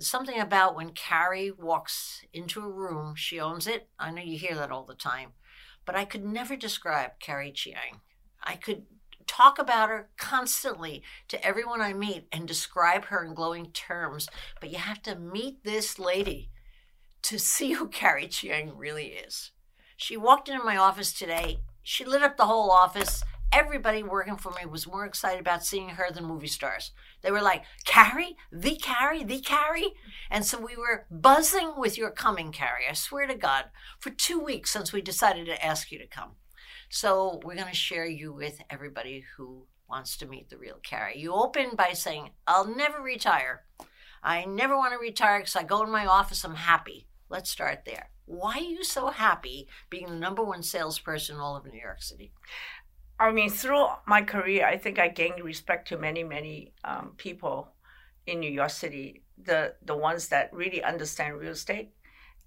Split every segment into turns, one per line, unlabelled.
Something about when Carrie walks into a room, she owns it. I know you hear that all the time, but I could never describe Carrie Chiang. I could talk about her constantly to everyone I meet and describe her in glowing terms, but you have to meet this lady to see who Carrie Chiang really is. She walked into my office today. She lit up the whole office. Everybody working for me was more excited about seeing her than movie stars. They were like, Carrie, the Carrie, the Carrie. And so we were buzzing with your coming, Carrie. I swear to God, for two weeks since we decided to ask you to come. So we're going to share you with everybody who wants to meet the real Carrie. You open by saying, I'll never retire. I never want to retire because I go in my office, I'm happy. Let's start there. Why are you so happy being the number one salesperson in all of New York City?
I mean, through my career, I think I gained respect to many, many um, people in New York City. The the ones that really understand real estate,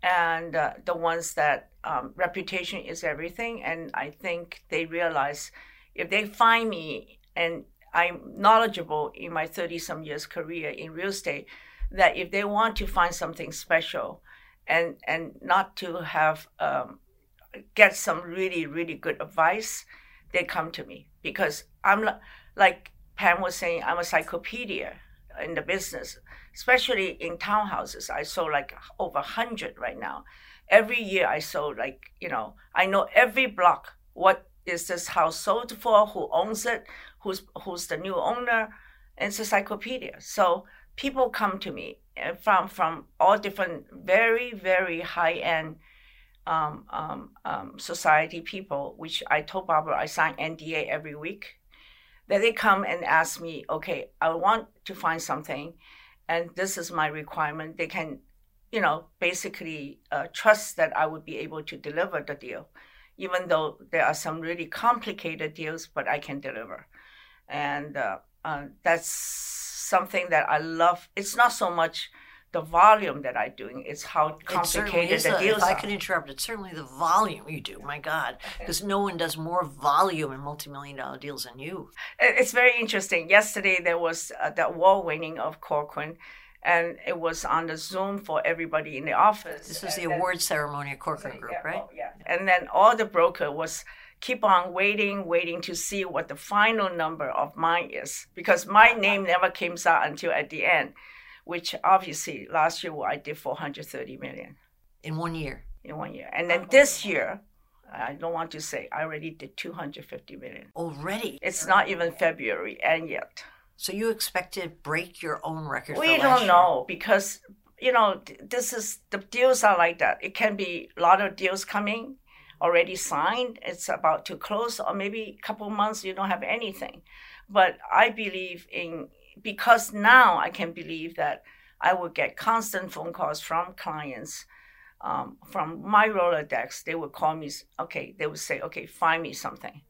and uh, the ones that um, reputation is everything. And I think they realize if they find me and I'm knowledgeable in my 30 some years career in real estate, that if they want to find something special and, and not to have, um, get some really, really good advice, they come to me because I'm like Pam was saying, I'm a encyclopedia in the business, especially in townhouses. I sold like over 100 right now. Every year I sold like, you know, I know every block what is this house sold for, who owns it, who's who's the new owner. It's a encyclopedia. So people come to me eh, from from all different very, very high end um, um, um, society people, which I told Barbara I sign NDA every week that they come and ask me, okay, I want to find something, and this is my requirement. They can, you know, basically uh, trust that I would be able to deliver the deal, even though there are some really complicated deals, but I can deliver, and uh, uh, that's something that I love. It's not so much the volume that I'm doing. It's how complicated
it
the deals
If
are.
I can interrupt, it's certainly the volume you do. My God, because no one does more volume in multi-million dollar deals than you.
It's very interesting. Yesterday there was uh, the award winning of Corcoran, and it was on the Zoom for everybody in the office.
This was the award ceremony at Corcoran Group,
yeah,
right?
oh, yeah. And then all the broker was keep on waiting, waiting to see what the final number of mine is because my name never came out until at the end which obviously last year I did 430 million
in one year.
In one year, and then oh, this year, I don't want to say I already did 250 million.
Already,
it's not even February and yet.
So you expect to break your own record?
We don't know because you know this is the deals are like that. It can be a lot of deals coming already signed. It's about to close, or maybe a couple months you don't have anything. But I believe in because now I can believe that I would get constant phone calls from clients um, from my Rolodex. They would call me, okay, they would say, okay, find me something.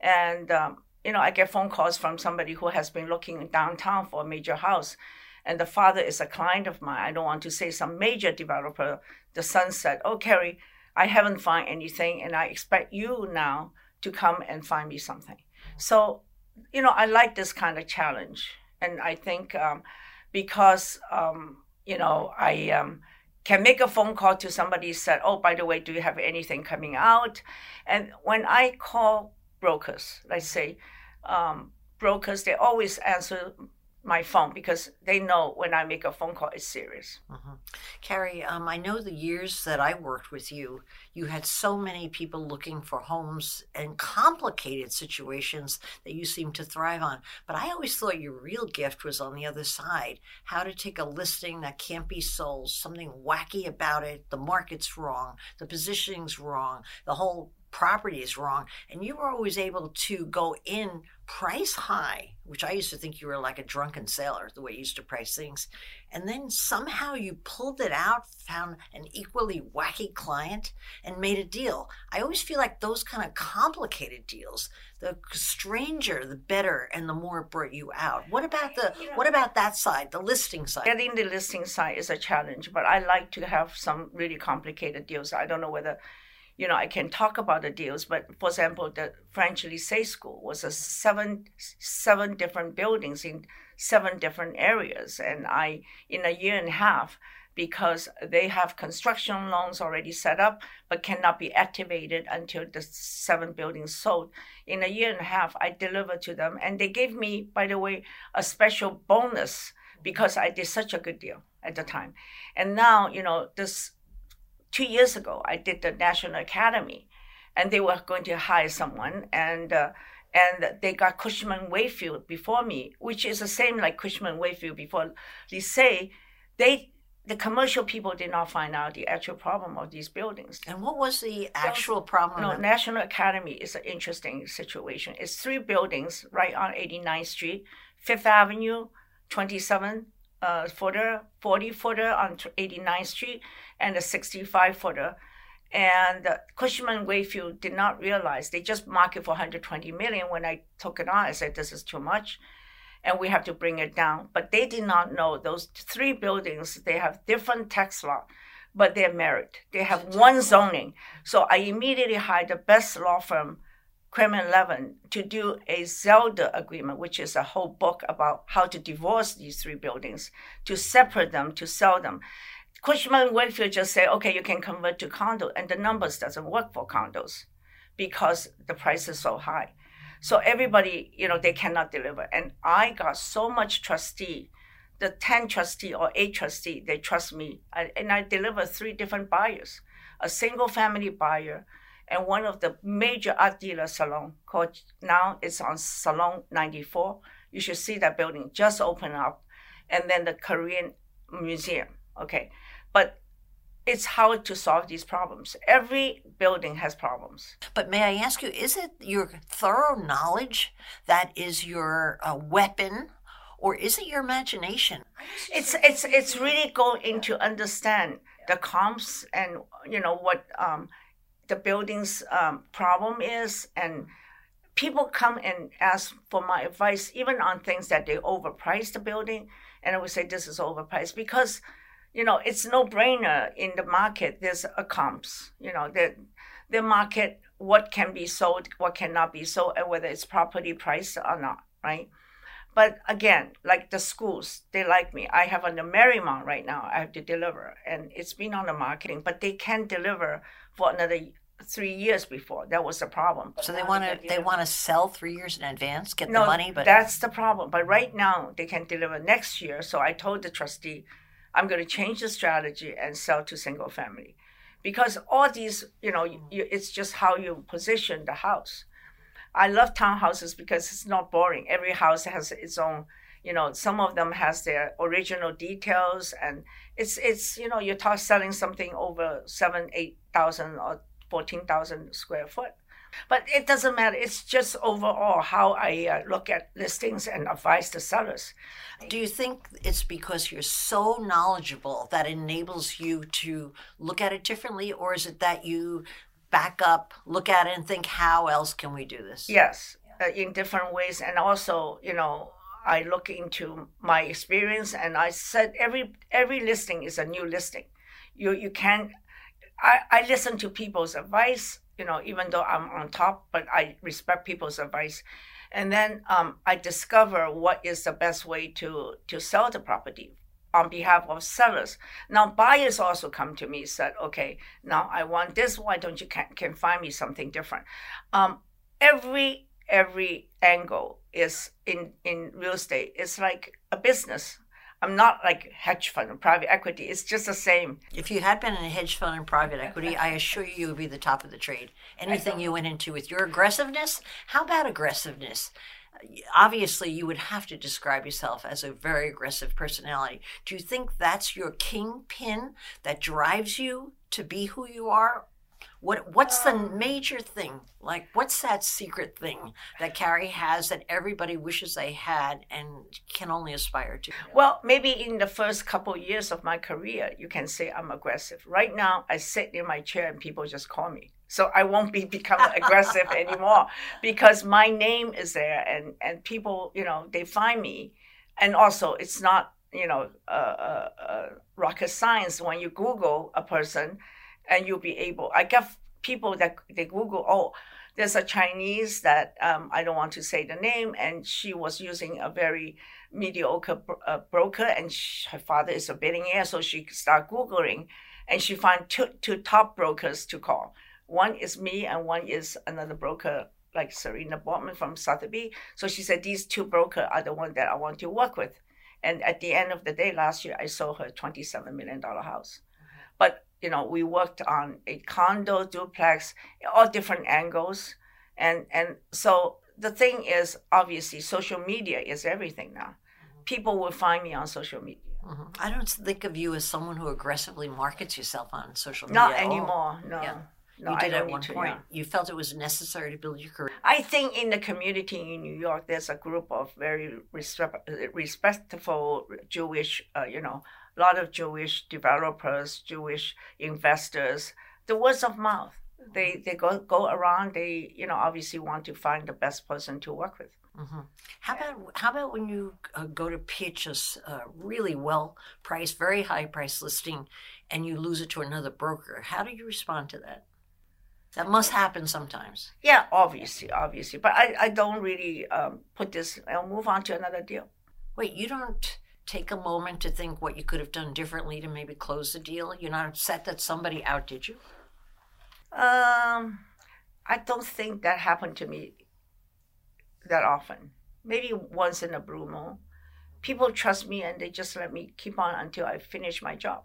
And, um, you know, I get phone calls from somebody who has been looking downtown for a major house. And the father is a client of mine. I don't want to say some major developer. The son said, oh, Carrie, I haven't found anything, and I expect you now to come and find me something. So, you know, I like this kind of challenge and I think um, because um, you know I um, can make a phone call to somebody said, "Oh, by the way, do you have anything coming out?" And when I call brokers, let's say um, brokers, they always answer my phone because they know when I make a phone call, it's serious.
Mm-hmm. Carrie, um, I know the years that I worked with you, you had so many people looking for homes and complicated situations that you seem to thrive on. But I always thought your real gift was on the other side how to take a listing that can't be sold, something wacky about it, the market's wrong, the positioning's wrong, the whole property is wrong. And you were always able to go in price high, which I used to think you were like a drunken sailor, the way you used to price things. And then somehow you pulled it out, found an equally wacky client, and made a deal. I always feel like those kind of complicated deals, the stranger, the better, and the more it brought you out. What about the you know, what about that side, the listing side?
Getting the listing side is a challenge, but I like to have some really complicated deals. I don't know whether you know, I can talk about the deals, but for example, the French Lycée School was a seven seven different buildings in seven different areas, and I in a year and a half because they have construction loans already set up but cannot be activated until the seven buildings sold. In a year and a half, I delivered to them, and they gave me, by the way, a special bonus because I did such a good deal at the time. And now, you know, this two years ago, I did the National Academy, and they were going to hire someone, and uh, and they got Cushman Wakefield before me, which is the same like Cushman Wakefield before Lycée. They the commercial people did not find out the actual problem of these buildings.
And what was the actual so, problem?
No, National Academy is an interesting situation. It's three buildings right on 89th Street, Fifth Avenue, 27 uh, footer, 40 footer on 89th Street, and a 65 footer. And uh, Cushman Wakefield did not realize they just market for 120 million. When I took it on, I said this is too much, and we have to bring it down. But they did not know those three buildings they have different tax law, but they're married. They have one zoning. So I immediately hired the best law firm Quinlan Levin to do a Zelda agreement, which is a whole book about how to divorce these three buildings, to separate them, to sell them. Cushman Wakefield just say, okay, you can convert to condo, and the numbers doesn't work for condos because the price is so high. So everybody, you know, they cannot deliver. And I got so much trustee, the 10 trustee or 8 trustee, they trust me. I, and I deliver three different buyers, a single family buyer, and one of the major art dealer salon called now it's on Salon 94. You should see that building just open up, and then the Korean Museum. Okay, but it's how to solve these problems. Every building has problems.
But may I ask you, is it your thorough knowledge that is your uh, weapon, or is it your imagination?
It's it's it's really going to understand the comps and you know what um, the building's um, problem is and people come and ask for my advice even on things that they overpriced the building and i would say this is overpriced because you know it's no brainer in the market there's a comps you know the the market what can be sold what cannot be sold and whether it's properly priced or not right but again like the schools they like me i have on the marymount right now i have to deliver and it's been on the marketing but they can't deliver for another three years before. That was the problem.
So they want to they want to sell three years in advance, get no, the money, but
that's the problem. But right now they can deliver next year. So I told the trustee, I'm going to change the strategy and sell to single family, because all these, you know, you, it's just how you position the house. I love townhouses because it's not boring. Every house has its own you know some of them has their original details and it's it's you know you're talk, selling something over seven eight thousand or 14,000 square foot. But it doesn't matter. It's just overall how I uh, look at listings and advise the sellers.
Do you think it's because you're so knowledgeable that enables you to look at it differently, or is it that you back up, look at it, and think, how else can we do this?
Yes, uh, in different ways. And also, you know, I look into my experience, and I said every every listing is a new listing. You you can't I, I listen to people's advice, you know, even though I'm on top, but I respect people's advice. And then um, I discover what is the best way to, to sell the property on behalf of sellers. Now buyers also come to me said, okay, now I want this. Why don't you can, can find me something different? Um, every every angle is in in real estate. It's like a business. I'm not like hedge fund or private equity. It's just the same.
If you had been in a hedge fund and private equity, I assure you, you would be the top of the trade. Anything you went into with your aggressiveness, how about aggressiveness? Obviously, you would have to describe yourself as a very aggressive personality. Do you think that's your kingpin that drives you to be who you are? What What's the
Um,
major thing? Like, what's that secret thing that Carrie has that everybody wishes they had and can only aspire to?
Well, maybe in the first couple years of my career, you can say I'm aggressive. Right now, I sit in my chair and people just call me. So I won't be become aggressive anymore because my name is there and, and people, you know, they find me. And also, it's not, you know, uh, uh, uh, rocket science when you Google a person and you'll be able, I get people that they Google, oh, there's a Chinese that um, I don't want to say the name, and she was using a very mediocre bro- uh, broker, and sh her father is a billionaire, so she start googling, and she found two two top brokers to call. One is me, and one is another broker like Serena Boardman from Sotheby. So she said these two brokers are the one that I want to work with. And at the end of the day, last year I sold her twenty seven million dollar house. But you know, we worked on a condo, duplex, all different angles, and and so the thing is, obviously, social media is everything now. People will find me on social media.
Mhm. I don't think of you as someone who aggressively markets yourself on social media.
Not
at all.
anymore. No.
Yeah.
No,
you
I
did
don't
at
need
one
to,
point.
yeah.
You felt it was necessary to build your career.
I think in the community in New York, there's a group of very respect, respectful Jewish, uh, you know, a lot of Jewish developers, Jewish investors. The words of mouth, they they go go around. They you know obviously want to find the best person to work with.
hmm How about how about when you uh, go to pitch a s- a really well priced, very high price listing, and you lose it to another broker? How do you respond to that? That must happen sometimes.
Yeah, obviously, obviously, but I I don't really um, put this. I'll move on to another deal.
Wait, you don't take a moment to think what you could have done differently to maybe close the deal? You're not upset that somebody outdid you?
Um, I don't think that happened to me that often. Maybe once in a blue moon. People trust me and they just let me keep on until I finish my job.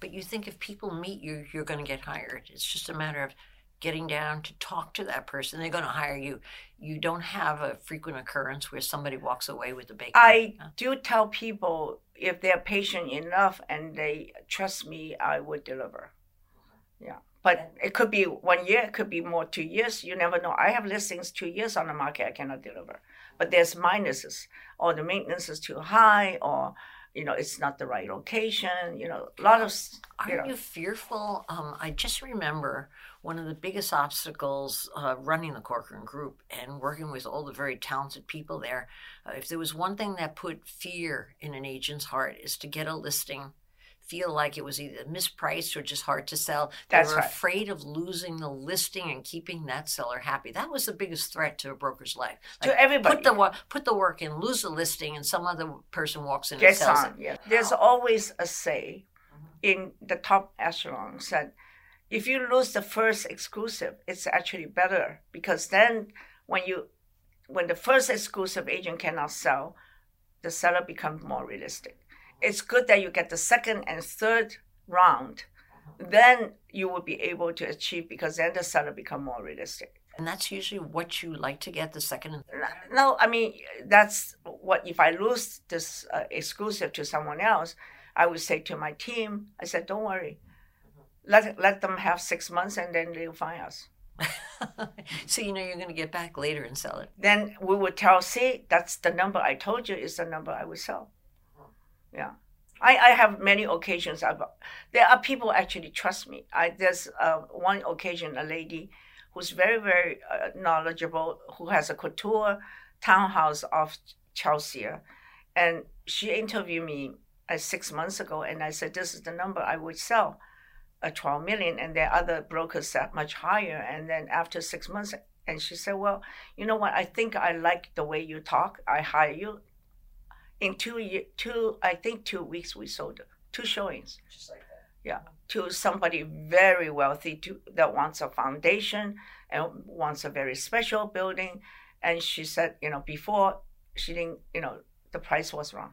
But you think if people meet you, you're going to get hired. It's just a matter of getting down to talk to that person. They're going to hire you. You don't have a frequent occurrence where somebody walks away with the bacon.
I
Yeah.
do tell people if they're patient enough and they trust me, I would deliver. Yeah. But it could be one year, it could be more two years. You never know. I have listings two years on the market, I cannot deliver. But there's minuses, or the maintenance is too high, or you know, it's not the right location. You know, a lot of s- you know.
you fearful? Um, I just remember one of the biggest obstacles uh, running the Corcoran Group and working with all the very talented people there. Uh, if there was one thing that put fear in an agent's heart, is to get a listing, feel like it was either mispriced or just hard to sell. They
That's
were
right.
afraid of losing the listing and keeping that seller happy. That was the biggest threat to a broker's life.
to everybody.
Put the put the work in, lose the listing, and some other person walks in and sells
on.
it.
Yeah. There's always a say in the top echelons that if you lose the first exclusive, it's actually better because then when you when the first exclusive agent cannot sell, the seller becomes more realistic. It's good that you get the second and third round, then you will be able to achieve because then the seller become more realistic.
And that's usually what you like to get the second and third.
No, I mean that's what if I lose this uh, exclusive to someone else, I would say to my team, I said, don't worry, let let them have six months and then they'll find us.
so you know you're going to get back later and sell it.
Then we would tell, see, that's the number I told you is the number I would sell. Yeah. I, I have many occasions. I've, there are people actually trust me. I, there's uh, one occasion, a lady who's very, very uh, knowledgeable, who has a couture townhouse off Chelsea. And she interviewed me uh, six months ago, and I said, This is the number I would sell, uh, 12 million. And there are other brokers that much higher. And then after six months, and she said, Well, you know what? I think I like the way you talk. I hire you. In two, year, two I think two weeks, we sold two showings
Just like that.
yeah to somebody very wealthy to, that wants a foundation and wants a very special building and she said you know before she didn't you know the price was wrong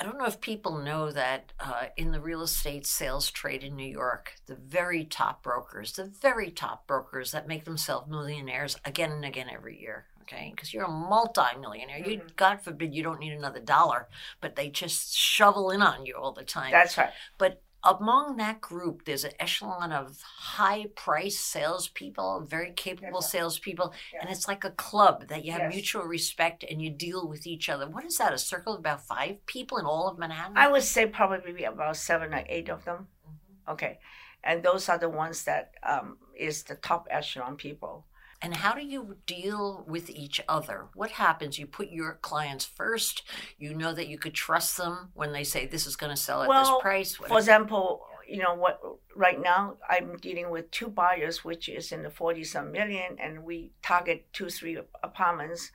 I don't know if people know that uh, in the real estate sales trade in New York, the very top brokers, the very top brokers that make themselves millionaires again and again every year, okay? Because you're a multi-millionaire. You,
Mhm.
God forbid, you don't need another dollar, but they just shovel in on you all the time.
that's right
but among that group, there's an echelon of high price salespeople, very capable
Yes.
salespeople,
Yes.
and it's like a club that you have
Yes.
mutual respect and you deal with each other. What is that? A circle of about five people in all of Manhattan?
I would say probably about seven or eight of them.
Mhm.
Okay, and those are the ones that um, is the top echelon people.
And how do you deal with each other? What happens? You put your clients first. You know that you could trust them when they say this is going to sell at
Well,
this price.
For example, you know what? Right now, I'm dealing with two buyers, which is in the forty some million, and we target two, three apartments,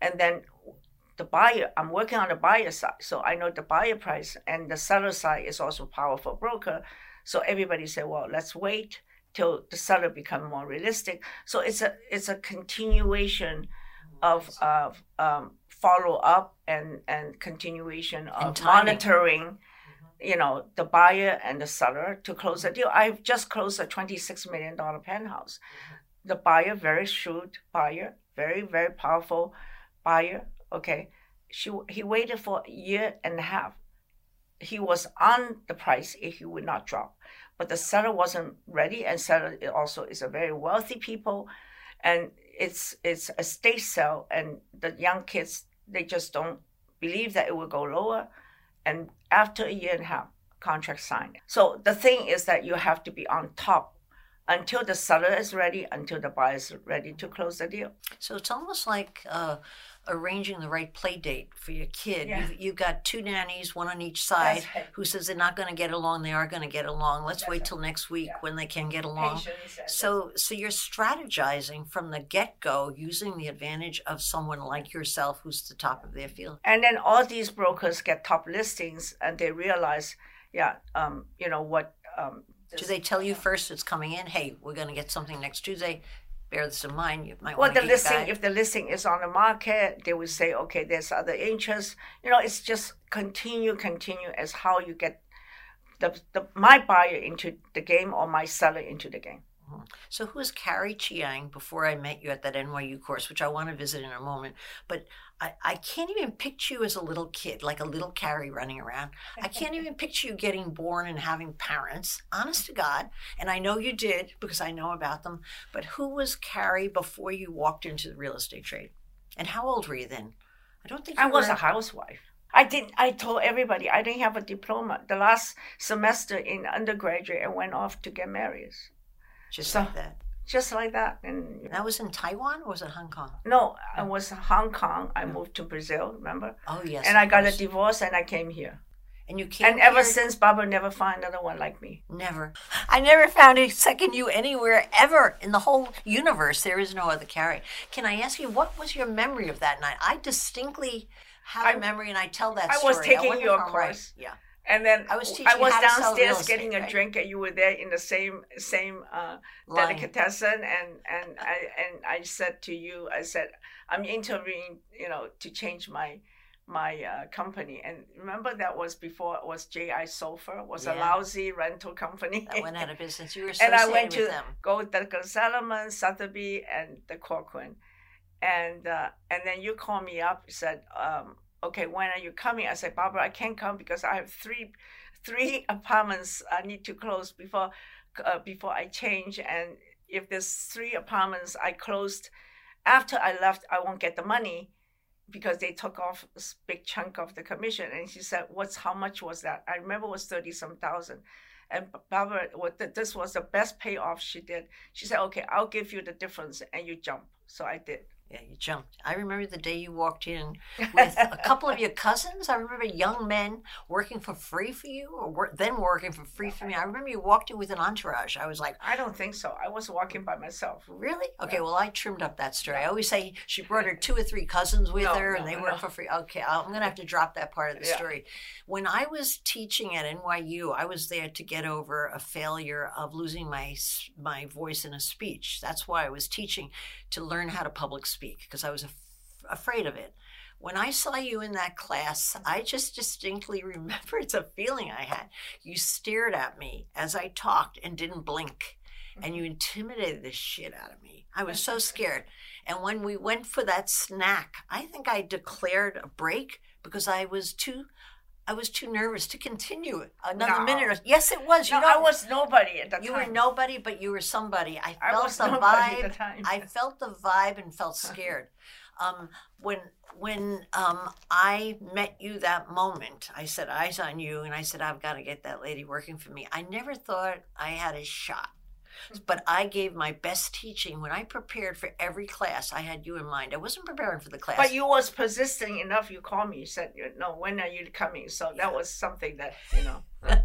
and then the buyer. I'm working on the buyer side, so I know the buyer price, and the seller side is also powerful broker. So everybody said, well, let's wait till the seller become more realistic. So it's a it's a continuation of of um, follow up and and continuation of
timing.
monitoring you know the buyer and the seller to close the deal. I've just closed a 26 million dollar penthouse. The buyer very shrewd buyer very very powerful buyer okay? She he waited for a year and a half. He was on the price if he would not drop but the seller wasn't ready and seller also is a very wealthy people. And it's it's a state sale and the young kids they just don't believe that it will go lower. And after a year and a half contract signed. So the thing is that you have to be on top until the seller is ready until the buyer is ready to close the deal.
So it's almost like uh, arranging the right play date for your kid.
Yeah.
You've, you've got two nannies, one on each side,
right.
who says they're not going to get along. They are going to get along. Let's
That's
wait
right.
till next week
Yeah.
when they can get along.
Patience
So, so you're strategizing from the get go, using the advantage of someone like yourself, who's the top of their field.
and then all these brokers get top listings and they realize yeah um you know what um
Do they tell you first it's coming in? Hey, we're going to get something next Tuesday. Bear this in mind. You might
well the listing if the listing is on the market they will say okay there's other interests you know it's just continue continue as how you get the, the my buyer into the game or my seller into the game Mm-hmm.
So, who was Carrie Chiang before I met you at that NYU course, which I want to visit in a moment? But I, I can't even picture you as a little kid, like a little Carrie running around. I can't even picture you getting born and having parents, honest to God. And I know you did because I know about them. But who was Carrie before you walked into the real estate trade? And how old were you then? I don't think you
I was
were-
a housewife. I didn't. I told everybody I didn't have a diploma. The last semester in undergraduate, I went off to get married,
just
so-
like that.
just like that. And
That was in Taiwan or was it Hong Kong?
no, I oh. was Hong Kong. I oh. moved to Brazil. Remember?
Oh yes.
and I got a divorce, and I came here.
And you came
And ever
here-
since, Barbara never found another one like me.
Never. I never found a second you anywhere ever in the whole universe. There is no other Carrie. Can I ask you what was your memory of that night? I distinctly have a
I-
memory, and I tell that
I
story.
was taking
wonder
your
I'm right.
course.
Yeah.
And then
I was
I was downstairs
estate,
getting a
right?
drink, and you were there in the same same uh,
Line.
delicatessen. And and I and I said to you, I said, I'm interviewing, you know, to change my my uh, company. And remember that was before it was J.I. Sopher was a lousy rental company.
That went out of business. You were
and I went to
them.
go the Salomon, Sotheby, and the Corcoran, and uh, and then you called me up. You said, um, "Okay, when are you coming?" I said, "Barbara, I can't come because I have three three apartments I need to close before uh, before I change, and if there's three apartments I closed after I left, I won't get the money." Because they took off a big chunk of the commission, and she said, "What's how much was that?" I remember it was thirty some thousand, and Barbara, what th- this was the best payoff she did. She said, "Okay, I'll give you the difference," and you jump. So I did.
Yeah, you jumped. I remember the day you walked in with a couple of your cousins. I remember young men working for free for you, or wor- then working for free for me. I remember you walked in with an entourage. I was like,
I don't think so. I was walking by myself.
Really? Okay,
Yeah.
well, I trimmed up that story. I always say she brought her two or three cousins with
No,
her and
no,
they
no.
work for free. Okay, I'm going to have to drop that part of the
Yeah.
story. When I was teaching at NYU, I was there to get over a failure of losing my my voice in a speech. That's why I was teaching to learn how to public speak because I was af- afraid of it. When I saw you in that class, I just distinctly remember it's a feeling I had. You stared at me as I talked and didn't blink and you mm-hmm. intimidated the shit out of me. I was so scared. And when we went for that snack, I think I declared a break because I was too I was too nervous to continue it. Another
No.
minute. Or, yes, it was. You
No,
know,
I was nobody at that
You
time.
were nobody, but you were somebody. I
I
felt
was
the vibe.
the.
I felt the vibe and felt scared. Um, when when um, I met you that moment, I said eyes on you, and I said, "I've got to get that lady working for me." I never thought I had a shot, but I gave my best teaching when I prepared for every class. I had you in mind. I wasn't preparing for the class.
But you was persistent enough. You called me. You said, "No, when are you coming?" So that was something that you know.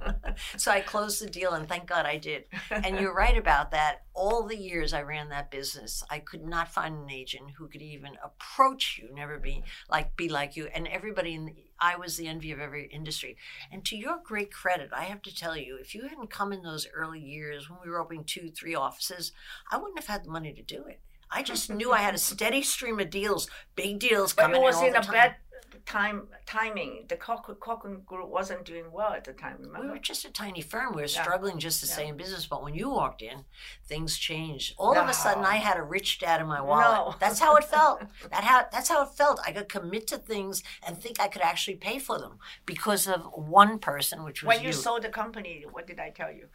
so I closed the deal, and thank God I did. And you're right about that. All the years I ran that business, I could not find an agent who could even approach you, never be like be like you. And everybody in the, I was the envy of every industry. And to your great credit, I have to tell you, if you hadn't come in those early years when we were opening two, three offices, I wouldn't have had the money to do it. I just knew I had a steady stream of deals, big deals
But
coming
it was
in all
in
the
a
time.
bad time timing. The Corcoran Corcoran Group wasn't doing well at the time.
We were just a tiny firm. We were
Yeah.
struggling just to
Yeah.
stay in business. But when you walked in, things changed. All of a sudden, I had a rich dad in my wallet.
No.
That's how it felt. That how that's how it felt. I could commit to things and think I could actually pay for them because of one person, which was
when you sold the company, what did I tell you?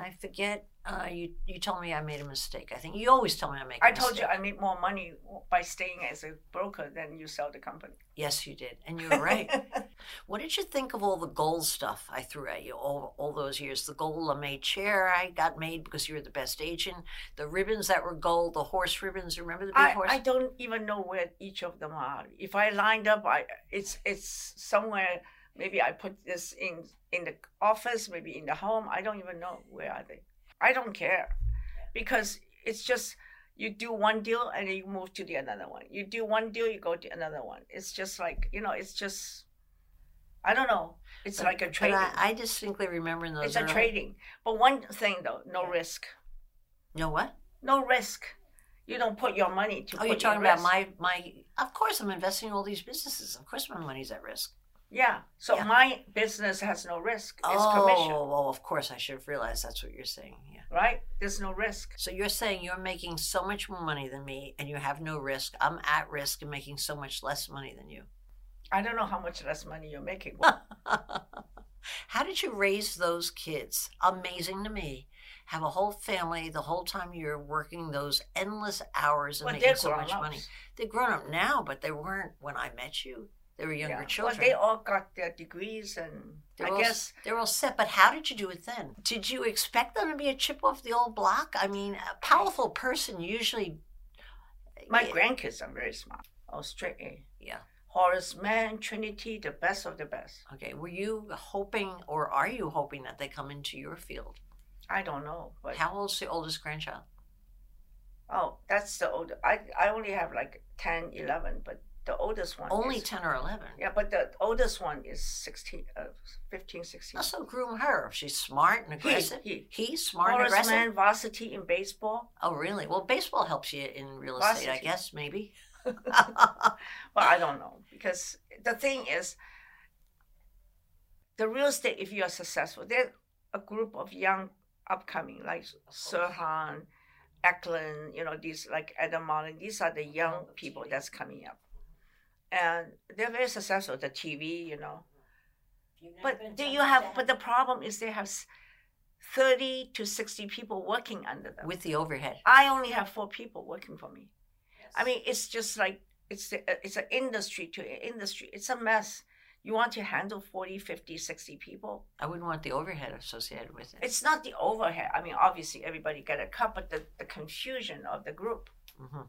I forget. Uh, you you told me I made a mistake. I think you always tell me I make.
I told you. I made more money by staying as a broker than you sell the company.
Yes, you did, and you were right. What did you think of all the gold stuff I threw at you all, all those years? The gold lame chair I got made because you were the best agent. The ribbons that were gold, the horse ribbons. Remember the big
I,
horse?
I don't even know where each of them are. If I lined up, I it's it's somewhere. Maybe I put this in in the office, maybe in the home. I don't even know where are they. I don't care, because it's just you do one deal and then you move to the another one. You do one deal, you go to another one. It's just like you know, it's just I don't know. It's
But-
like a trading.
I, I distinctly remember in those.
it's a trading. But one thing though, no risk.
No what?
No risk. You don't put your money to.
Oh,
put
you're
in
talking about
risk.
my my. Of course, I'm investing in all these businesses. Of course, my money's at risk.
Yeah. So
Yeah.
my business has no risk. It's
oh,
commission,
oh, of course, I should have realized that's what you're saying. Yeah.
right? There's no risk.
So you're saying you're making so much more money than me, and you have no risk. I'm at risk and making so much less money than you.
I don't know how much less money you're making.
How did you raise those kids? Amazing to me. Have a whole family the whole time you're working those endless hours and
Well,
making so much
ups.
money. They're grown up now, but they weren't when I met you. They were younger
Yeah. Well,
children.
they all got their degrees, and
They're
I
all,
guess
they're all set. But how did you do it then? Did you expect them to be a chip off the old block? I mean, a powerful person usually.
my
Yeah.
grandkids are very smart. Oh, straight A.
Yeah.
Horace Mann, Trinity, the best of the best.
Okay. Were you hoping, or are you hoping that they come into your field?
I don't know, but
How old's the oldest grandchild?
oh, that's the old. I I only have like 10, 11, but the oldest one
Only
is,
10 or 11.
Yeah, but the oldest one is 16, uh, 15, 16.
Also, groom her. If she's smart and aggressive.
he.
He's smart and aggressive.
Mann, varsity in baseball.
Oh, really? Well, baseball helps you in real estate, I guess, maybe.
Well, I don't know because the thing is, the real estate. If you are successful, there's a group of young upcoming like Serhant, Eklund. You know these like Adam Marlin. These are the young people that's coming up, and they're very successful. The TV, you know. But do you have? But the problem is they have thirty to sixty people working under them.
With the overhead.
I only have four people working for me. I mean, it's just like it's the, it's an industry to industry. It's a mess. You want to handle 40, 50, 60 people.
I wouldn't want the overhead associated with it.
It's not the overhead. I mean, obviously everybody get a cut, but the, the confusion of the group,
hmm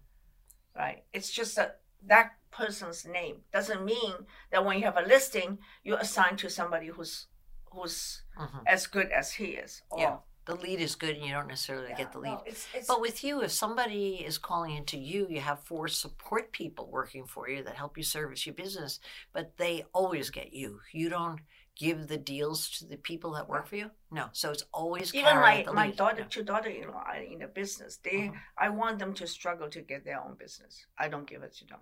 right? It's just that that person's name doesn't mean that when you have a listing, you assign to somebody who's who's
hmm
as good as he is. Or,
Yeah. The lead is good and you don't necessarily
Yeah,
get the lead.
no, it's, it's,
But with you, if somebody is calling into you, you have four support people working for you that help you service your business, but they always get you. You don't give the deals to the people that work for you? No. So it's always
even my, my
lead.
daughter
Yeah.
two daughter-in-law in the business they
Mhm.
i want them to struggle to get their own business i don't give it to them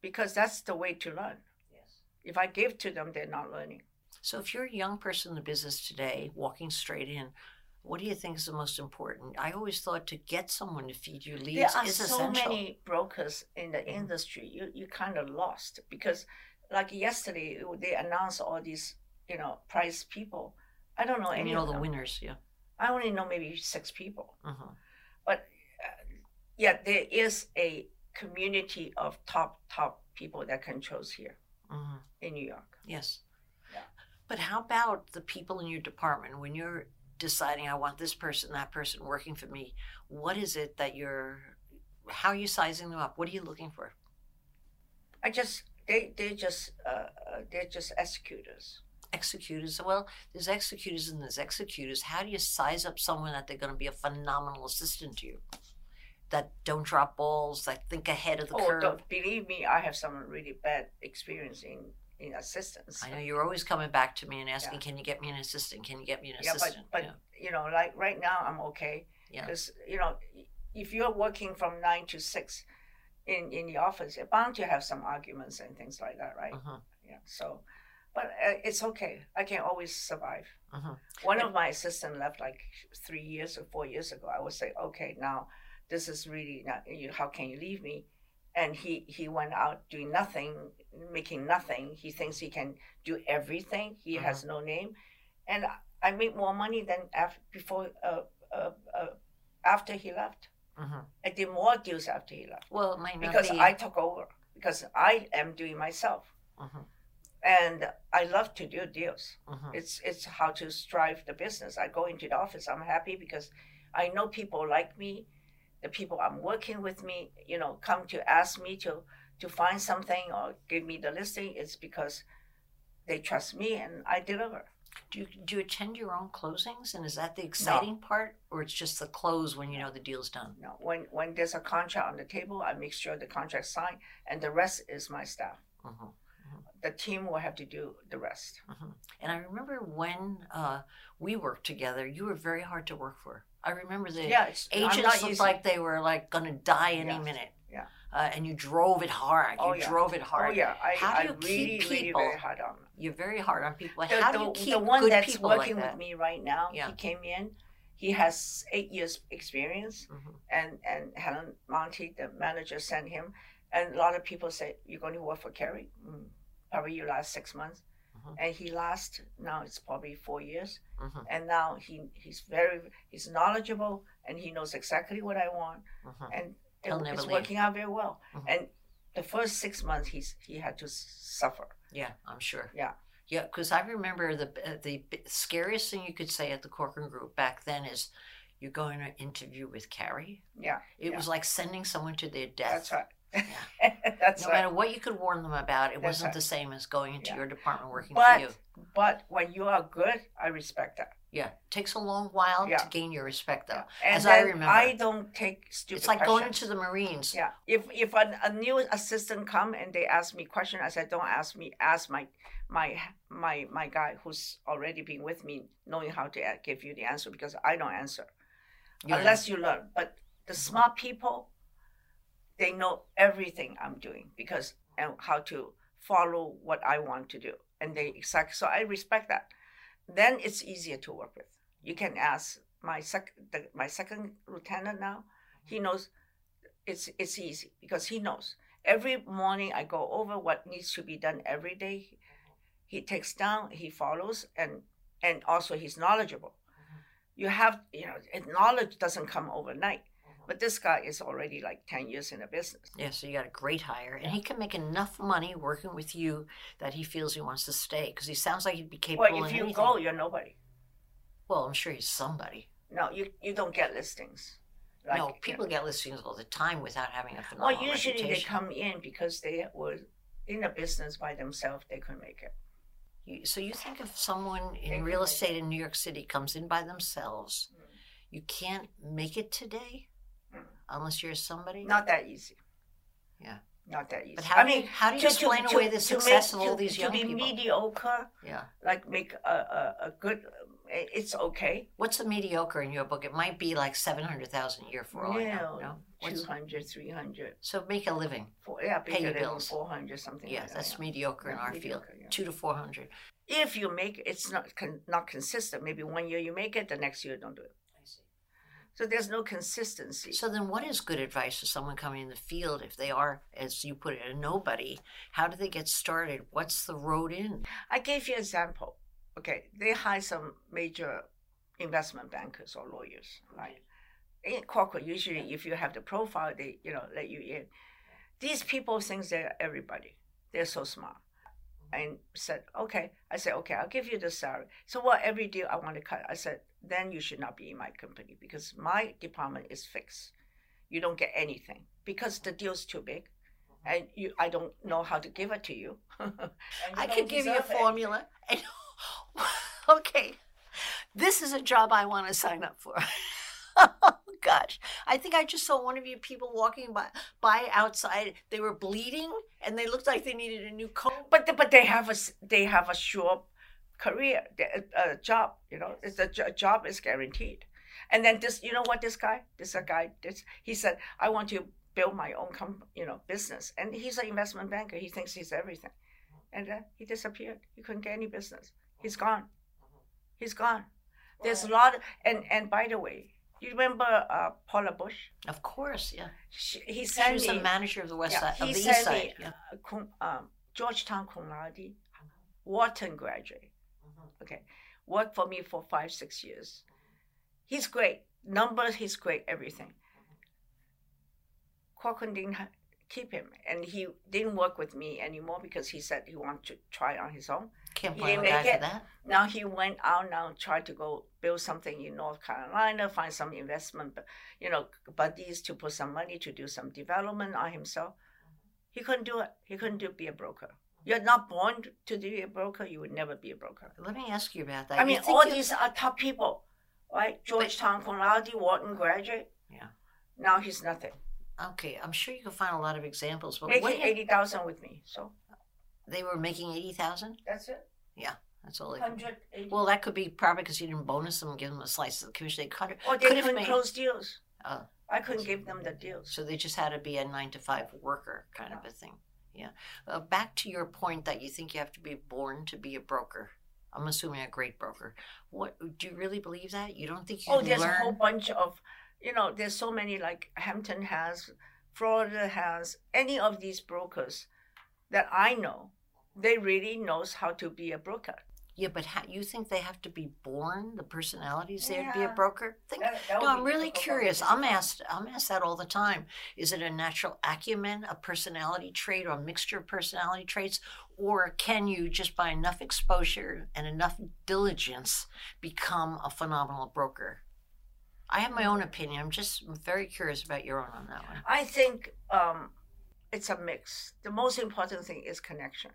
because that's the way to learn Yes. if i give to them they're not learning
So if you're a young person in the business today, walking straight in, what do you think is the most important? I always thought to get someone to feed you leads
there are
is
so
essential.
many brokers in the
Mhm.
industry you, you kind of lost because like yesterday, they announced all these, you know, prize people. I don't know any
you know
of
the
them.
winners, yeah.
I only know maybe six people.
hmm
Yeah, there is a community of top top people that can choose here
hmm
in New York.
Yes.
Yeah.
But how about the people in your department when you're deciding I want this person, that person working for me? What is it that you're how are you sizing them up? What are you looking for?
I just they they just uh, uh, they're just executors.
Executors. Well, there's executors and there's executors. How do you size up someone that they're going to be a phenomenal assistant to you? That don't drop balls, that think ahead of the
oh,
curve.
don't believe me, I have some really bad experience in in assistance.
I know you're always coming back to me and asking,
Yeah.
"Can you get me an assistant? Can you get me an
Yeah, but
assistant?"
but
Yeah.
you know, like right now, I'm okay
Yeah.
because you know, if you're working from nine to six in in the office, you're bound to have some arguments and things like that, right?
Mhm.
Yeah. So, but uh, it's okay. I can always survive.
Mhm.
One of my assistants left like three years or four years ago. I would say, okay, now this is really not. You, how can you leave me? And he he went out doing nothing, making nothing. He thinks he can do everything. He has no name, and I made more money than after before. Uh, uh, uh, after he left,
Mhm.
I did more deals after he left
Well, it might not
because
be.
I took over because I am doing myself,
Mhm.
and I love to do deals.
Mhm.
It's it's how to strive the business. I go into the office. I'm happy because I know people like me. The people I'm working with me, you know, come to ask me to to find something or give me the listing. It's because they trust me and I deliver.
Do you, do you attend your own closings, and is that the exciting part, or it's just the close when you know the deal's done?
no when when there's a contract on the table, I make sure the contract's signed, and the rest is my staff.
Mhm.
The team will have to do the rest.
And I remember when uh, we worked together, you were very hard to work for. I remember the
Yeah,
agents looked
easy.
like they were like going to die any
Yes.
minute. Uh, and you drove it hard. You
Oh, yeah.
drove it hard.
Oh
hard.
yeah, I,
How do
I
you
really,
keep
really
people?
very hard on.
You're very hard on people.
the,
How
the,
do you keep
the one
good
that's
people
working
like
with me right now,
Yeah.
he came in. He has eight years experience,
Mhm.
and and Helen Monty, the manager, sent him. And a lot of people say, "You're going to work for Carrie? Mm, probably you last six months."
Mhm.
And he last now it's probably four years,
Mhm.
and now he he's very he's knowledgeable and he knows exactly what I want,
Mhm.
and
He'll
it-
never
it's
leave.
working out very well.
Mhm.
And the first six months, he's he had to suffer.
Yeah, I'm sure.
Yeah.
Yeah, because I remember the uh, the scariest thing you could say at the Corcoran Group back then is, "You're going to interview with Carrie."
Yeah,
It
Yeah.
was like sending someone to their death.
that's right. That's
No
right.
matter what you could warn them about, it
That's
wasn't
right.
the same as going into
Yeah.
your department working
But
for you.
but when you are good, I respect that.
Yeah, it takes a long while
Yeah.
to gain your respect, though.
And
As I remember.
I don't take stupid.
It's like going
questions.
into the Marines.
Yeah, if if an, a new assistant come and they ask me question, I said, don't ask me. Ask my my my my guy who's already been with me, knowing how to uh, give you the answer because I don't answer
You know,
unless you learn. But the smart people, they know everything I'm doing because and how to follow what I want to do, and they exact. So I respect that. Then it's easier to work with. You can ask my sec the, my second lieutenant now. He knows it's it's easy because he knows. Every morning I go over what needs to be done every day. He takes down, he follows, and and also he's knowledgeable. You have you know, knowledge doesn't come overnight. But this guy is already like ten years in the business.
yeah, so you got a great hire, and he can make enough money working with you that he feels he wants to stay because he sounds like he'd be capable
Well, if you
anything.
go, you're nobody.
Well, I'm sure he's somebody.
No, you you don't get listings.
no,
you
people
know.
get listings all the time without having a phenomenal Well,
usually they come in because they were in a business by themselves. They couldn't make it.
You, so you think if someone in real estate in New York City comes in by themselves,
Mm.
you can't make it today. Unless you're somebody.
Not that easy.
Yeah.
Not that easy.
But how
I
do you-
mean,
how do you
to-
explain
to-
away the success
make-
of all these young people?
to be
people?
mediocre,
Yeah.
like make a, a, a good. It's okay.
What's a mediocre in your book? It might be like seven hundred thousand a year for all I know.
No,
No. What's,
200, 300,
so make a living.
four, yeah,
Pay your bills.
400, something
Yeah,
like that.
that's
yeah.
mediocre in our
mediocre,
field.
yeah.
Two to four hundred.
If you make it's not con, not consistent. Maybe one year you make it, the next year you don't do it. So there's no consistency.
So then, what is good advice to someone coming in the field if they are, as you put it, a nobody? How do they get started? What's the road in?
I gave you an example. Okay, they hire some major investment bankers or lawyers, right? In corporate, usually if you have the profile, they you know let you in. These people think they're everybody. They're so smart. And said, okay. I said, okay, I'll give you the salary. So what every deal I want to cut. I said, then you should not be in my company because my department is fixed. You don't get anything because the deal's too big, mm-hmm. and you I don't know how to give it to you.
I could give you a formula. And, okay, this is a job I want to sign up for. oh gosh, I think I just saw one of you people walking by by outside. They were bleeding and they looked like they needed a new coat.
But the- but they have a they have a sure career, a, a job. You know, it's a, jo- job is guaranteed. And then this, you know what? This guy, this guy. This he said, I want to build my own com- you know business. And he's an investment banker. He thinks he's everything. And then he disappeared. He couldn't get any business. He's gone. He's gone. There's a lot. Of, and and by the way, you remember uh, Paula Bush?
Of course, yeah.
She, he
She
sent
was the
me
manager of the west
Yeah,
side of
he
the east side.
me,
Yeah.
uh, um, Georgetown cum laude, Wharton graduate. Okay, worked for me for five six years. He's great. Numbers, he's great. Everything. Corcoran didn't ha- keep him, and he didn't work with me anymore because he said he wanted to try on his own.
Can't
He
blame
didn't make
for
it.
that.
Now he went out now try to go build something in North Carolina, find some investment, you know, buddies to put some money to do some development on himself. He couldn't do it. He couldn't do be a broker. You're not born to be a broker. You would never be a broker.
Let me ask you about that.
I mean, all these are top people, right? Georgetown cum laude, Wharton graduate.
Yeah.
Now he's nothing.
Okay, I'm sure you can find a lot of examples. But what
Making
you-
eighty thousand with me. So
they were making eighty thousand.
that's it. Yeah.
That's all they. Could. Well, that could be probably because you didn't bonus them and give them a slice of the commission. They cut it.
or they
could have
couldn't
made-
close deals.
Oh.
I couldn't give them the deals.
So they just had to be a nine to five worker kind of a thing. Yeah. Uh, back to your point that you think you have to be born to be a broker. I'm assuming a great broker. What do you really believe that? You don't think you
Oh, there's
learn?
a whole bunch of, you know, there's so many like Hampton has, Florida has, any of these brokers that I know, they really knows how to be a broker.
Yeah, but how, you think they have to be born? The personalities there to be a broker? Think,
That- that
no, I'm really curious. I'm asked. I'm asked that all the time. Is it a natural acumen, a personality trait, or a mixture of personality traits, or can you just by enough exposure and enough diligence become a phenomenal broker? I have my own opinion. I'm just very curious about your own on that one.
I think um, it's a mix. The most important thing is connection.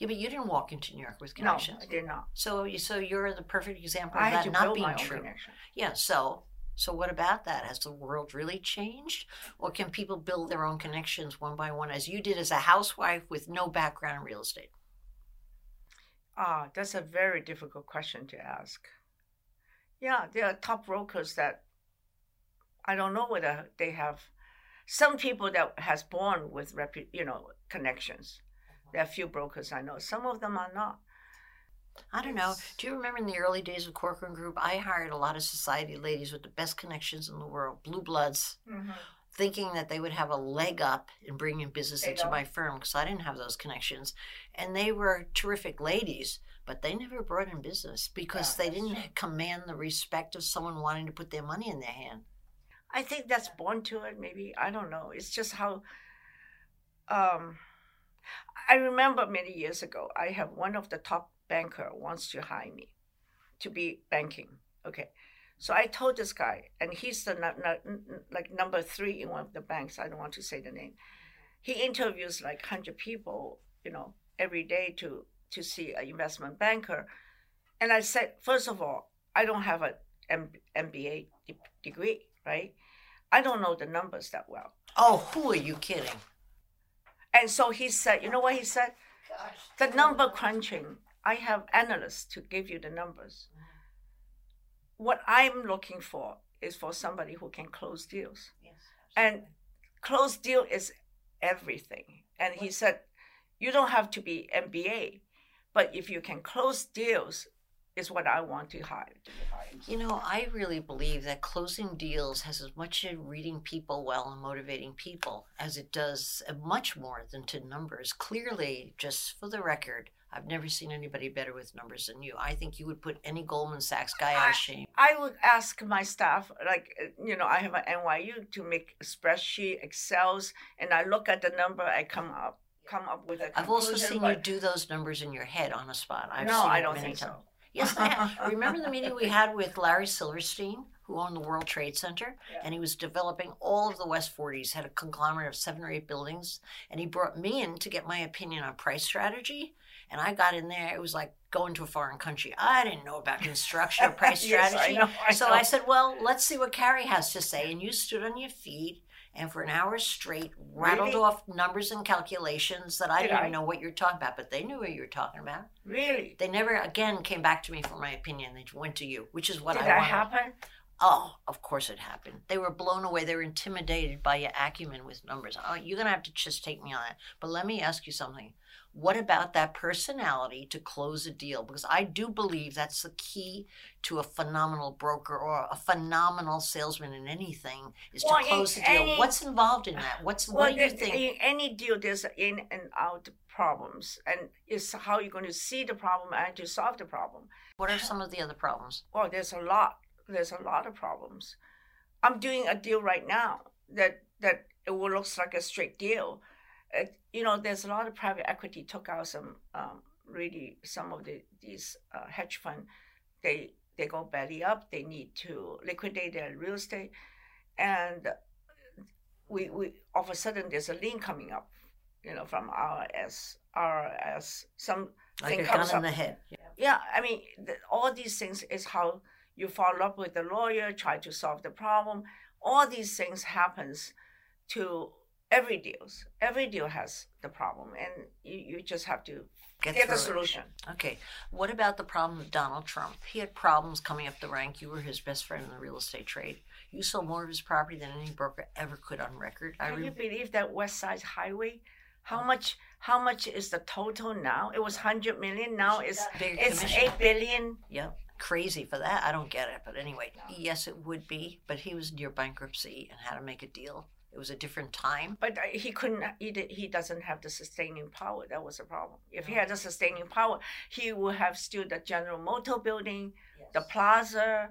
Yeah, but you didn't walk into New York with connections. No.
I did not.
So, you- so you're the perfect example of
I
that not being true.
connection.
Yeah, so so what about that? Has the world really changed? Or can people build their own connections one by one as you did as a housewife with no background in real estate?
Ah, that's a very difficult question to ask. Yeah, there are top brokers that I don't know whether they have some people that has born with repu- you know connections. There are few brokers I know. Some of them are not.
I don't know. Do you remember in the early days of Corcoran Group, I hired a lot of society ladies with the best connections in the world, blue bloods, thinking that they would have a leg up in bringing business
They
into
don't.
my firm because I didn't have those connections. And they were terrific ladies, but they never brought in business because
Yeah,
they didn't
true.
command the respect of someone wanting to put their money in their hand.
I think that's born to it. Maybe I don't know. It's just how. Um, I remember many years ago. I have one of the top banker wants to hire me to be banking. Okay, so I told this guy, and he's the like number three in one of the banks. I don't want to say the name. He interviews like hundred people, you know, every day to to see an investment banker. And I said, first of all, I don't have an M- MBA de- degree, right? I don't know the numbers that well.
Oh, who are you kidding?
And so he said, you know what he said? The number crunching, I have analysts to give you the numbers. What I'm looking for is for somebody who can close deals. And close deal is everything. And he said, you don't have to be MBA, but if you can close deals, is what I want to hire. To be hired.
You know, I really believe that closing deals has as much to reading people well and motivating people as it does uh, much more than to numbers. Clearly, just for the record, I've never seen anybody better with numbers than you. I think you would put any Goldman Sachs guy out of shame.
I would ask my staff, like, uh, you know, I have an NYU to make a spreadsheet, Excels, and I look at the number, I come up, come up with a.
I've also seen you do those numbers in your head on a spot. I've
No, I don't think so.
Yes, I have. Remember the meeting we had with Larry Silverstein, who owned the World Trade Center?
Yeah.
And he was developing all of the West 40s, had a conglomerate of seven or eight buildings. And he brought me in to get my opinion on price strategy. And I got in there, it was like going to a foreign country. I didn't know about construction or price
Yes, I
strategy.
know, I
so
know.
I said, Well, let's see what Carrie has to say. And you stood on your feet and for an hour straight rattled
Really?
off numbers and calculations that I
Did
didn't
I?
know what you were talking about, but they knew what you were talking about.
Really?
They never again came back to me for my opinion. They went to you, which is what
Did
I
that
wanted.
happen?
Oh, of course it happened. They were blown away. They were intimidated by your acumen with numbers. Oh, you're gonna have to just take me on that. But let me ask you something. What about that personality to close a deal? Because I do believe that's the key to a phenomenal broker or a phenomenal salesman in anything is to
Well, in
close the deal.
any-
What's involved in that? What's
Well,
what do you
in-
think?
in any deal, there's in and out problems, and it's how you're going to see the problem and to solve the problem.
What are some of the other problems?
Well, there's a lot. There's a lot of problems. I'm doing a deal right now that that it will looks like a straight deal. It, you know, there's a lot of private equity took out some um, really some of the these uh, hedge fund. They they go belly up. They need to liquidate their real estate, and we we all of a sudden there's a lien coming up. You know, from RS RS some
Like a gun in
up
the head.
yeah i mean the, all these things is how you follow up with the lawyer try to solve the problem all these things happens to every deals every deal has the problem and you, you just have to
Get
get the
it.
solution
Okay. What about the problem of Donald Trump? He had problems coming up the rank. You were his best friend in the real estate trade. You sold more of his property than any broker ever could on record. I
can you believe that west side highway how oh. much how much is the total now it was 100 million now it's it's
commission.
8 billion
Yep. Crazy for that. I don't get it. But anyway, yes, it would be. But he was near bankruptcy and had to make a deal. It was a different time.
But he couldn't. He did, he doesn't have the sustaining power. That was a problem. If he had the sustaining power, he would have still the General Motor building, the plaza,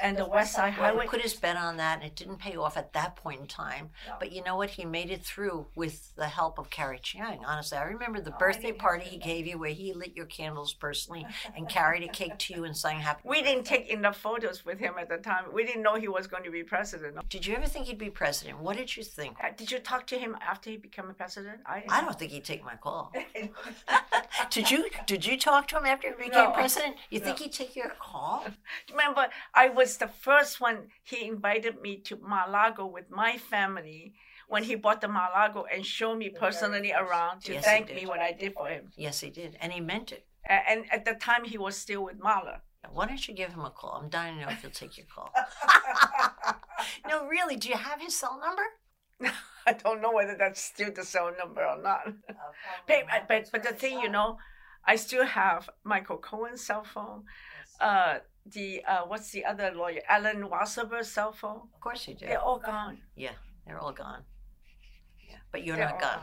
and the West Side
Well,
Highway.
he put his bet on that, and it didn't pay off at that point in time.
No.
But you know what? He made it through with the help of Carrie Chiang. Honestly, I remember the
Oh, I
birthday party he gave you, where he lit your candles personally and carried a cake to you and sang happy.
We didn't take enough photos with him at the time. We didn't know he was going to be president.
Did you ever think he'd be president? What did you think?
Uh, Did you talk to him after he became a president? I,
I don't think he'd take my call. Did you? Did you talk to him after he became
No.
president? You think he'd take your call?
Remember, I was the first one. He invited me to Mar-Lago with my family when he bought the Mar-Lago and showed me personally around to
Yes,
thank me what I did for him.
Yes, he did, and he meant it.
And at the time, he was still with Marla.
Why don't you give him a call? I'm dying to know if he'll take your call. no, really. Do you have his cell number?
I don't know whether that's still the cell number or not. But, but, but the thing, you know, I still have Michael Cohen's cell phone. Uh, the uh, what's the other lawyer? Alan Wasserberg's cell phone.
Of course you do.
They're all gone.
Yeah, they're all gone. Yeah, but you're
They're
not
all
gone.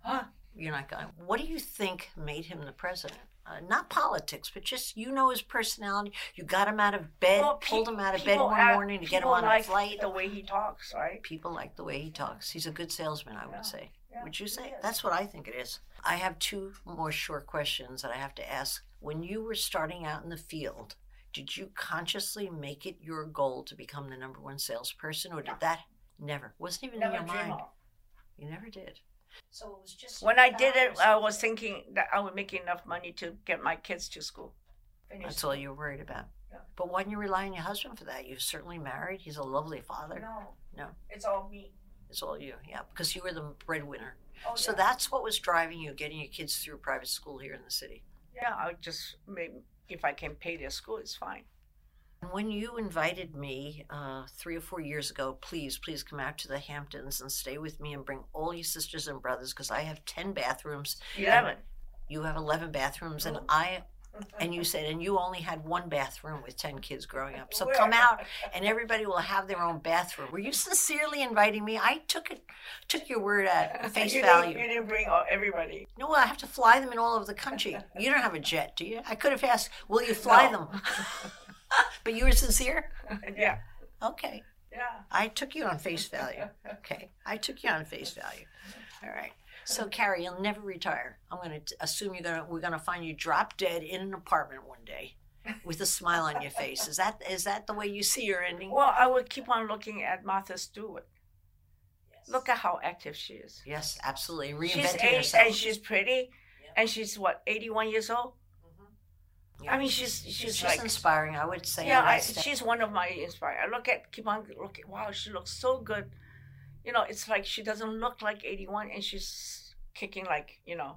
Huh?
You're not gone. What do you think made him the president? Uh, not politics, but just you know his personality. You got him out of bed,
Well,
pulled him out of bed one
act-
morning to get him on a flight.
The way he talks, right?
People like the way he talks. He's a good salesman, I would say.
yeah,
would you say? That's what I think it is. I have two more short questions that I have to ask. When you were starting out in the field, did you consciously make it your goal to become the number one salesperson, or did
No.
that never wasn't even
Never
in your
dream
mind?
of.
You never did. So it was just
When I did it, I was thinking that I would make enough money to get my kids to school. Finish
That's all you're worried about.
Yeah.
But why didn't you rely on your husband for that? You're certainly married. He's a lovely father.
No,
No.
it's all me.
It's all you. Yeah, because you were the breadwinner.
Oh,
So
yeah.
that's what was driving you, getting your kids through private school here in the city.
yeah, I just maybe if I can pay their school, it's fine.
And when you invited me uh, three or four years ago, please, please come out to the Hamptons and stay with me and bring all your sisters and brothers because I have 10 bathrooms.
Eleven.
You have 11 bathrooms, and
Oh.
I And you said, and you only had one bathroom with 10 kids growing up. So come out and everybody will have their own bathroom. Were you sincerely inviting me? I took it, took your word at face
you
value.
Didn't, you didn't bring all, everybody.
No, I have to fly them in all over the country. You don't have a jet, do you? I could have asked, will you fly
No.
them? but you were sincere?
yeah,
Okay.
yeah.
I took you on face value. Okay. I took you on face value. All right. So Carrie, you'll never retire. I'm going to assume you're going to we're going to find you drop dead in an apartment one day with a smile on your face. Is that is that the way you see your ending?
Well, I would keep on looking at Martha Stewart. Look at how active she is.
Yes, absolutely.
She's
Reinventing
eight,
herself.
and she's pretty, and she's what, 81 years old? Mm-hmm.
Yeah.
I mean, she's she's,
she's
like
inspiring. I would say.
yeah, I, she's one of my inspire. I look at keep on looking. Wow, she looks so good. You know, it's like she doesn't look like 81, and she's kicking like you know,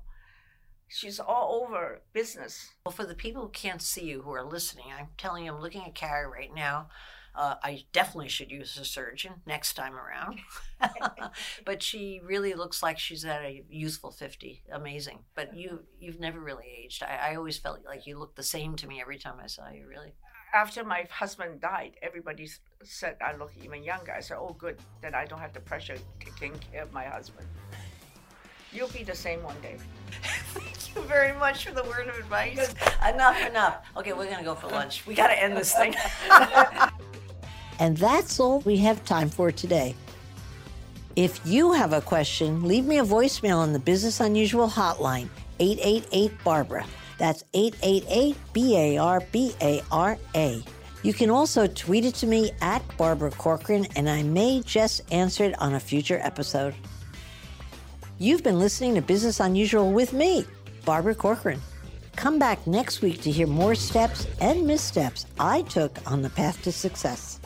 she's all over business.
Well, for the people who can't see you who are listening, I'm telling you, I'm looking at Carrie right now. Uh, I definitely should use a surgeon next time around. but she really looks like she's at a youthful 50. Amazing. But you, you've never really aged. I, I always felt like you looked the same to me every time I saw you, really.
After my husband died, everybody said I look even younger. I said, "Oh, good, that I don't have the pressure taking care of my husband." You'll be the same one day.
Thank you very much for the word of advice. enough, enough. Okay, we're going to go for lunch. We got to end this thing. and that's all we have time for today. If you have a question, leave me a voicemail on the Business Unusual hotline, 888 Barbara. That's 888 B A R B A R A. You can also tweet it to me at Barbara Corcoran, and I may just answer it on a future episode. You've been listening to Business Unusual with me, Barbara Corcoran. Come back next week to hear more steps and missteps I took on the path to success.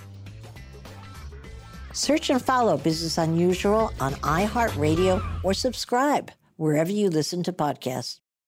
Search and follow Business Unusual on iHeartRadio or subscribe wherever you listen to podcasts.